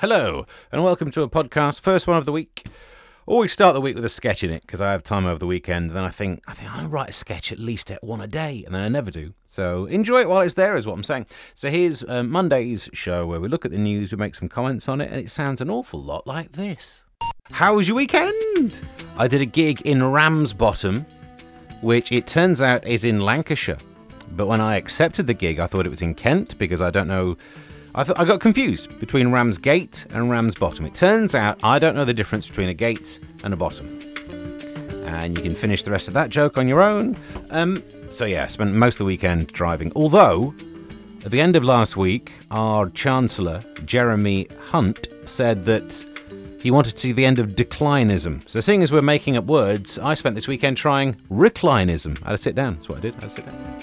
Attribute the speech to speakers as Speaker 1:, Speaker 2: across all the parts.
Speaker 1: Hello, and welcome to a podcast, first one of the week. Always start the week with a sketch in it because I have time over the weekend. Then I think I think I'll write a sketch at least at one a day, and then I never do. So enjoy it while it's there, is what I'm saying. So here's uh, Monday's show where we look at the news, we make some comments on it, and it sounds an awful lot like this. How was your weekend? I did a gig in Ramsbottom, which it turns out is in Lancashire. But when I accepted the gig, I thought it was in Kent because I don't know. I, th- I got confused between Ramsgate and Ramsbottom. It turns out I don't know the difference between a gate and a bottom. And you can finish the rest of that joke on your own. Um, so, yeah, I spent most of the weekend driving. Although, at the end of last week, our Chancellor, Jeremy Hunt, said that he wanted to see the end of declinism. So, seeing as we're making up words, I spent this weekend trying reclinism. I had to sit down. That's what I did. I had to sit down.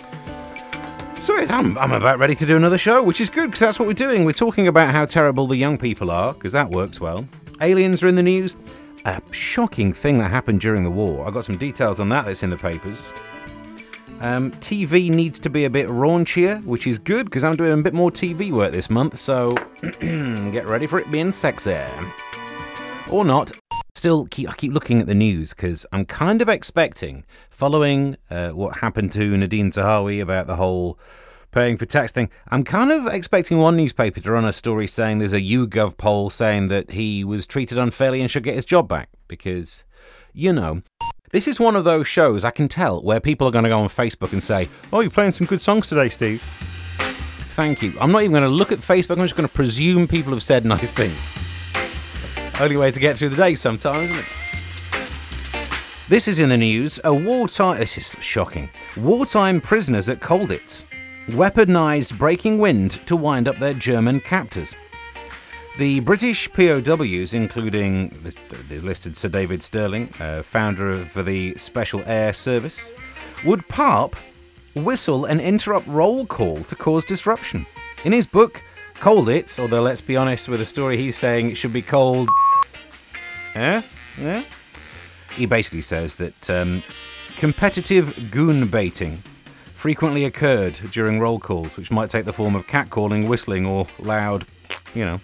Speaker 1: So I'm, I'm about ready to do another show, which is good because that's what we're doing. We're talking about how terrible the young people are because that works well. Aliens are in the news. A shocking thing that happened during the war. I got some details on that that's in the papers. Um, TV needs to be a bit raunchier, which is good because I'm doing a bit more TV work this month. So get ready for it being sexy, or not. Still, keep, I keep looking at the news because I'm kind of expecting, following uh, what happened to Nadhim Zahawi about the whole paying for tax thing, I'm kind of expecting one newspaper to run a story saying there's a YouGov poll saying that he was treated unfairly and should get his job back. Because, you know, this is one of those shows I can tell where people are going to go on Facebook and say, Oh, you're playing some good songs today, Steve. Thank you. I'm not even going to look at Facebook, I'm just going to presume people have said nice things. Only way to get through the day sometimes, isn't it? This is in the news. A wartime. This is shocking. Wartime prisoners at Colditz weaponized breaking wind to wind up their German captors. The British POWs, including the, the listed Sir David Stirling, uh, founder of the Special Air Service, would parp, whistle, and interrupt roll call to cause disruption. In his book, Colditz, although let's be honest with the story he's saying it should be cold. He basically says that um, competitive goon baiting frequently occurred during roll calls, which might take the form of catcalling, whistling, or loud, you know.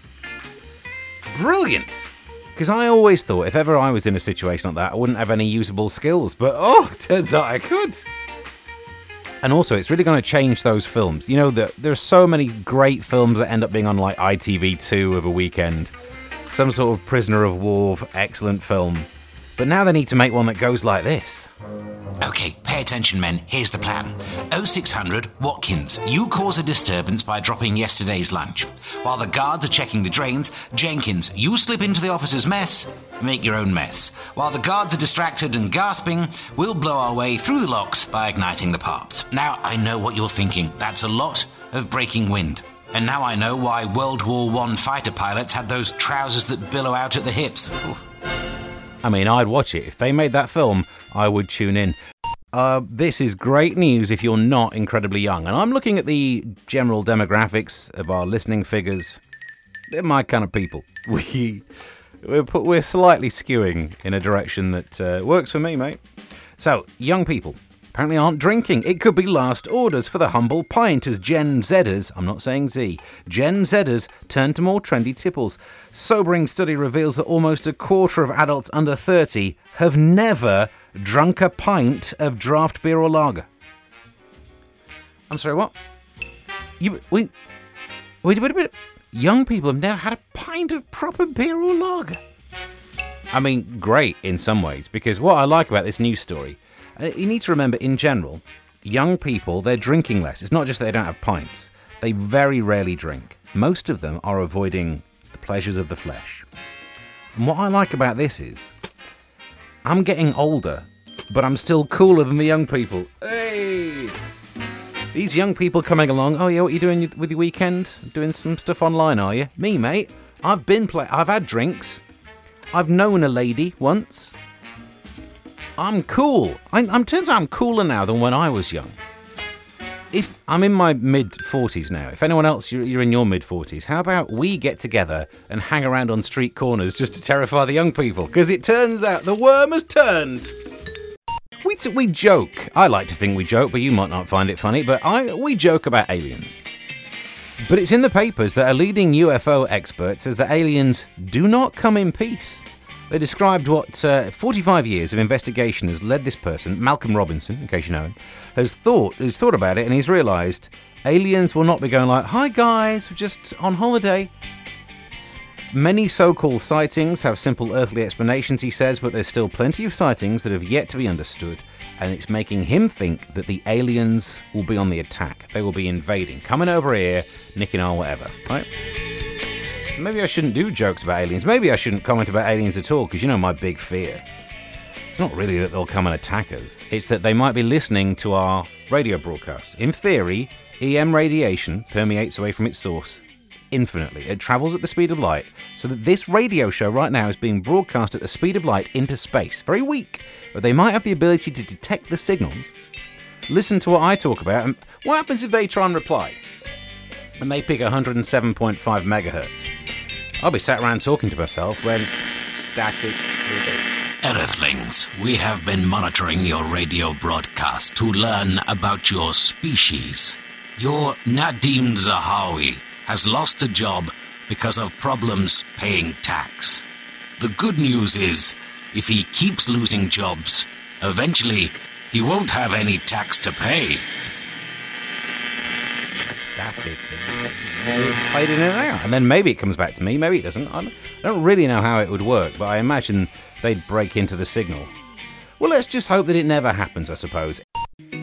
Speaker 1: Brilliant! Because I always thought if ever I was in a situation like that, I wouldn't have any usable skills, but oh, turns out I could. And also, it's really going to change those films. You know, the, there are so many great films that end up being on like ITV2 of a weekend. Some sort of prisoner of war, excellent film. But now they need to make one that goes like this.
Speaker 2: Okay, pay attention, men. Here's the plan 0600 Watkins, you cause a disturbance by dropping yesterday's lunch. While the guards are checking the drains, Jenkins, you slip into the officer's mess. Make your own mess. While the guards are distracted and gasping, we'll blow our way through the locks by igniting the parps. Now, I know what you're thinking. That's a lot of breaking wind. And now I know why World War I fighter pilots had those trousers that billow out at the hips.
Speaker 1: I mean, I'd watch it. If they made that film, I would tune in. Uh, this is great news if you're not incredibly young. And I'm looking at the general demographics of our listening figures. They're my kind of people. We, we're, we're slightly skewing in a direction that uh, works for me, mate. So, young people apparently aren't drinking. It could be last orders for the humble pint as Gen Zers, I'm not saying Z, Gen Zers turn to more trendy tipples. Sobering study reveals that almost a quarter of adults under 30 have never drunk a pint of draft beer or lager. I'm sorry, what? You wait, wait, wait, wait. Young people have never had a pint of proper beer or lager. I mean, great in some ways, because what I like about this news story, Uh, you need to remember in general, young people, they're drinking less. It's not just that they don't have pints, they very rarely drink. Most of them are avoiding the pleasures of the flesh. And what I like about this is, I'm getting older, but I'm still cooler than the young people. Hey! These young people coming along. Oh yeah, what are you doing with your weekend? Doing some stuff online, are you? Me, mate. I've been play. I've had drinks. I've known a lady once. I'm cool. I, I'm turns out I'm cooler now than when I was young. If I'm in my mid 40s now, if anyone else you're, you're in your mid 40s, how about we get together and hang around on street corners just to terrify the young people? Because it turns out the worm has turned. We, we joke. I like to think we joke, but you might not find it funny. But I we joke about aliens. But it's in the papers that a leading UFO expert says that aliens do not come in peace. They described what uh, 45 years of investigation has led this person, Malcolm Robinson, in case you know him, has thought has thought about it and he's realised aliens will not be going like, "Hi guys, we're just on holiday." Many so called sightings have simple earthly explanations, he says, but there's still plenty of sightings that have yet to be understood, and it's making him think that the aliens will be on the attack. They will be invading, coming over here, nicking our whatever, right? Maybe I shouldn't do jokes about aliens. Maybe I shouldn't comment about aliens at all, because you know my big fear. It's not really that they'll come and attack us, it's that they might be listening to our radio broadcast. In theory, EM radiation permeates away from its source infinitely. It travels at the speed of light, so that this radio show right now is being broadcast at the speed of light into space. Very weak, but they might have the ability to detect the signals, listen to what I talk about, and what happens if they try and reply? And they pick 107.5 megahertz. I'll be sat around talking to myself when static.
Speaker 2: Earthlings, we have been monitoring your radio broadcast to learn about your species. Your Nadhim Zahawi has lost a job because of problems paying tax. The good news is, if he keeps losing jobs, eventually he won't have any tax to pay.
Speaker 1: Static. Fading in and out. And then maybe it comes back to me, maybe it doesn't. I don't really know how it would work, but I imagine they'd break into the signal. Well, let's just hope that it never happens, I suppose.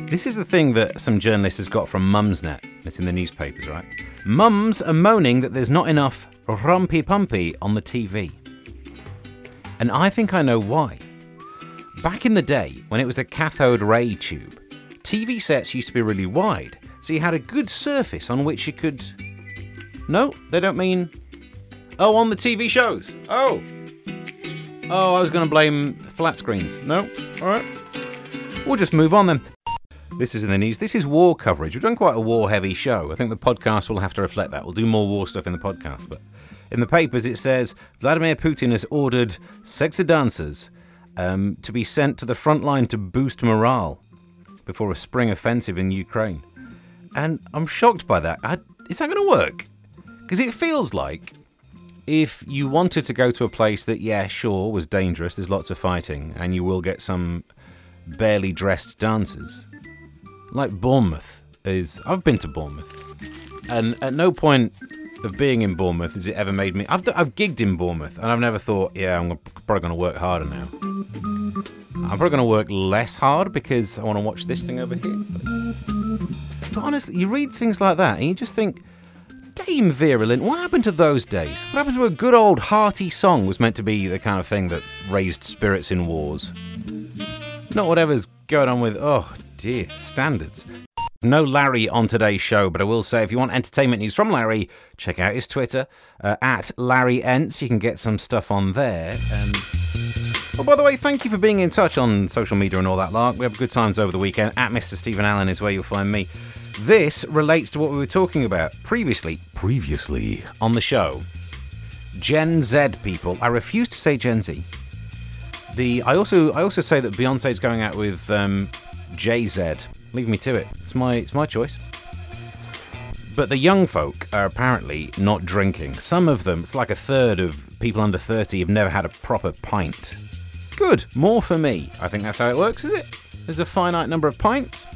Speaker 1: This is the thing that some journalists has got from Mumsnet. It's in the newspapers, right? Mums are moaning that there's not enough rumpy pumpy on the TV. And I think I know why. Back in the day, when it was a cathode ray tube, TV sets used to be really wide, so you had a good surface on which you could. No, they don't mean. Oh, on the TV shows. Oh. Oh, I was going to blame flat screens. No? Alright. We'll just move on then. This is in the news. This is war coverage. We've done quite a war heavy show. I think the podcast will have to reflect that. We'll do more war stuff in the podcast. But in the papers, it says Vladimir Putin has ordered sexy dancers um, to be sent to the front line to boost morale before a spring offensive in Ukraine. And I'm shocked by that. I, is that going to work? Because it feels like if you wanted to go to a place that, yeah, sure, was dangerous, there's lots of fighting, and you will get some barely dressed dancers. Like Bournemouth is. I've been to Bournemouth, and at no point of being in Bournemouth has it ever made me. I've, I've gigged in Bournemouth, and I've never thought, yeah, I'm probably going to work harder now. I'm probably going to work less hard because I want to watch this thing over here. But honestly, you read things like that, and you just think. Dame Vera Lynn, what happened to those days? What happened to a good old hearty song was meant to be the kind of thing that raised spirits in wars? Not whatever's going on with, oh dear, standards. No Larry on today's show, but I will say if you want entertainment news from Larry, check out his Twitter uh, at Larry Ents. You can get some stuff on there. Um, oh, by the way, thank you for being in touch on social media and all that lark. We have good times over the weekend. At Mr. Stephen Allen is where you'll find me. This relates to what we were talking about previously. Previously on the show. Gen Z people. I refuse to say Gen Z. The I also I also say that Beyonce's going out with um, Jay Z. Leave me to it. It's my it's my choice. But the young folk are apparently not drinking. Some of them, it's like a third of people under 30 have never had a proper pint. Good, more for me. I think that's how it works, is it? There's a finite number of pints.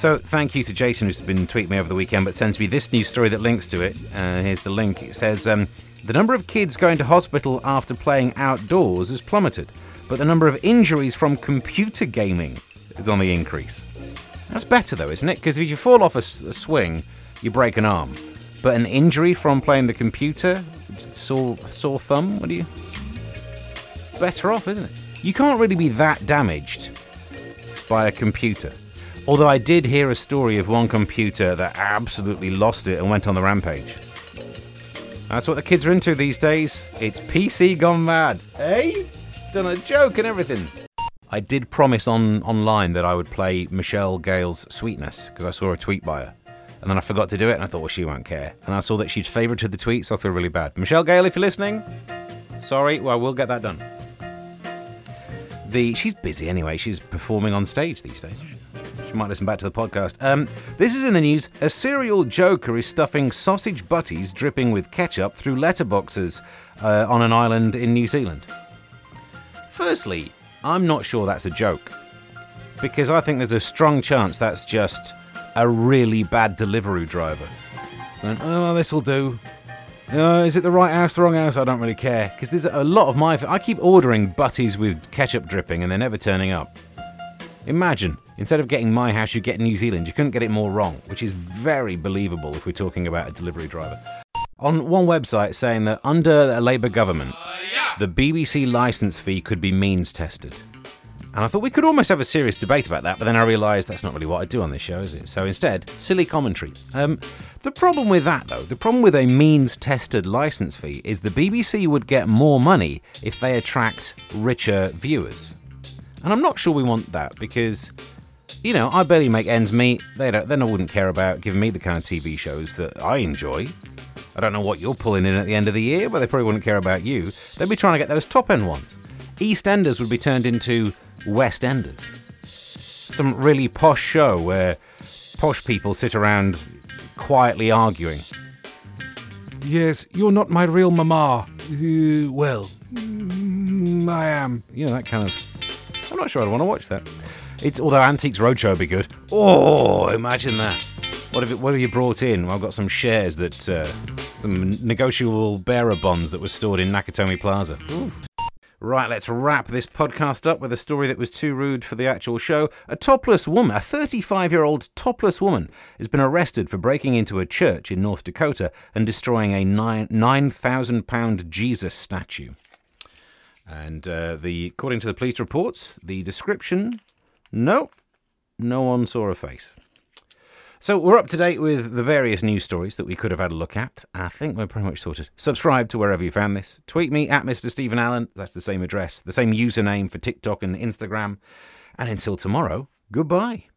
Speaker 1: So thank you to Jason who's been tweeting me over the weekend, but sends me this news story that links to it. Uh, here's the link. It says um, the number of kids going to hospital after playing outdoors has plummeted, but the number of injuries from computer gaming is on the increase. That's better though, isn't it? Because if you fall off a, swing, you break an arm, but an injury from playing the computer, sore sore thumb. What do you? Better off, isn't it? You can't really be that damaged by a computer. Although I did hear a story of one computer that absolutely lost it and went on the rampage. That's what the kids are into these days. It's PC gone mad. Hey? Done a joke and everything. I did promise on online that I would play Michelle Gayle's Sweetness because I saw a tweet by her. And then I forgot to do it and I thought, well, she won't care. And I saw that she'd favorited the tweet, so I feel really bad. Michelle Gale, if you're listening, sorry, well, we'll get that done. The She's busy anyway. She's performing on stage these days. She might listen back to the podcast. Um, this is in the news. A serial joker is stuffing sausage butties dripping with ketchup through letterboxes uh, on an island in New Zealand. Firstly, I'm not sure that's a joke because I think there's a strong chance that's just a really bad delivery driver. Going, oh, this'll do. Uh, is it the right house, the wrong house? I don't really care because there's a lot of my. I keep ordering butties with ketchup dripping and they're never turning up. Imagine instead of getting my house, you get New Zealand. You couldn't get it more wrong, which is very believable if we're talking about a delivery driver. On one website saying that under a Labour government, the BBC licence fee could be means tested. And I thought we could almost have a serious debate about that, but then I realised that's not really what I do on this show, is it? So instead, silly commentary. Um, the problem with that, though, the problem with a means tested licence fee is the BBC would get more money if they attract richer viewers. And I'm not sure we want that because, you know, I barely make ends meet. They don't, then I wouldn't care about giving me the kind of TV shows that I enjoy. I don't know what you're pulling in at the end of the year, but they probably wouldn't care about you. They'd be trying to get those top end ones. EastEnders would be turned into West Enders. Some really posh show where posh people sit around quietly arguing.
Speaker 3: Yes, you're not my real mama. Uh, well, mm, I am.
Speaker 1: You know, that kind of. I'm not sure I'd want to watch that. It's although Antiques Roadshow would be good. Oh, imagine that. What have, it, what have you brought in? Well, I've got some shares that, uh, some negotiable bearer bonds that were stored in Nakatomi Plaza. Oof. Right, let's wrap this podcast up with a story that was too rude for the actual show. A topless woman, a 35 year old topless woman, has been arrested for breaking into a church in North Dakota and destroying a 9,000 pound Jesus statue. And uh, the, according to the police reports, the description no, no one saw a face. So we're up to date with the various news stories that we could have had a look at. I think we're pretty much sorted. Subscribe to wherever you found this. Tweet me at Mr. Stephen Allen. That's the same address, the same username for TikTok and Instagram. And until tomorrow, goodbye.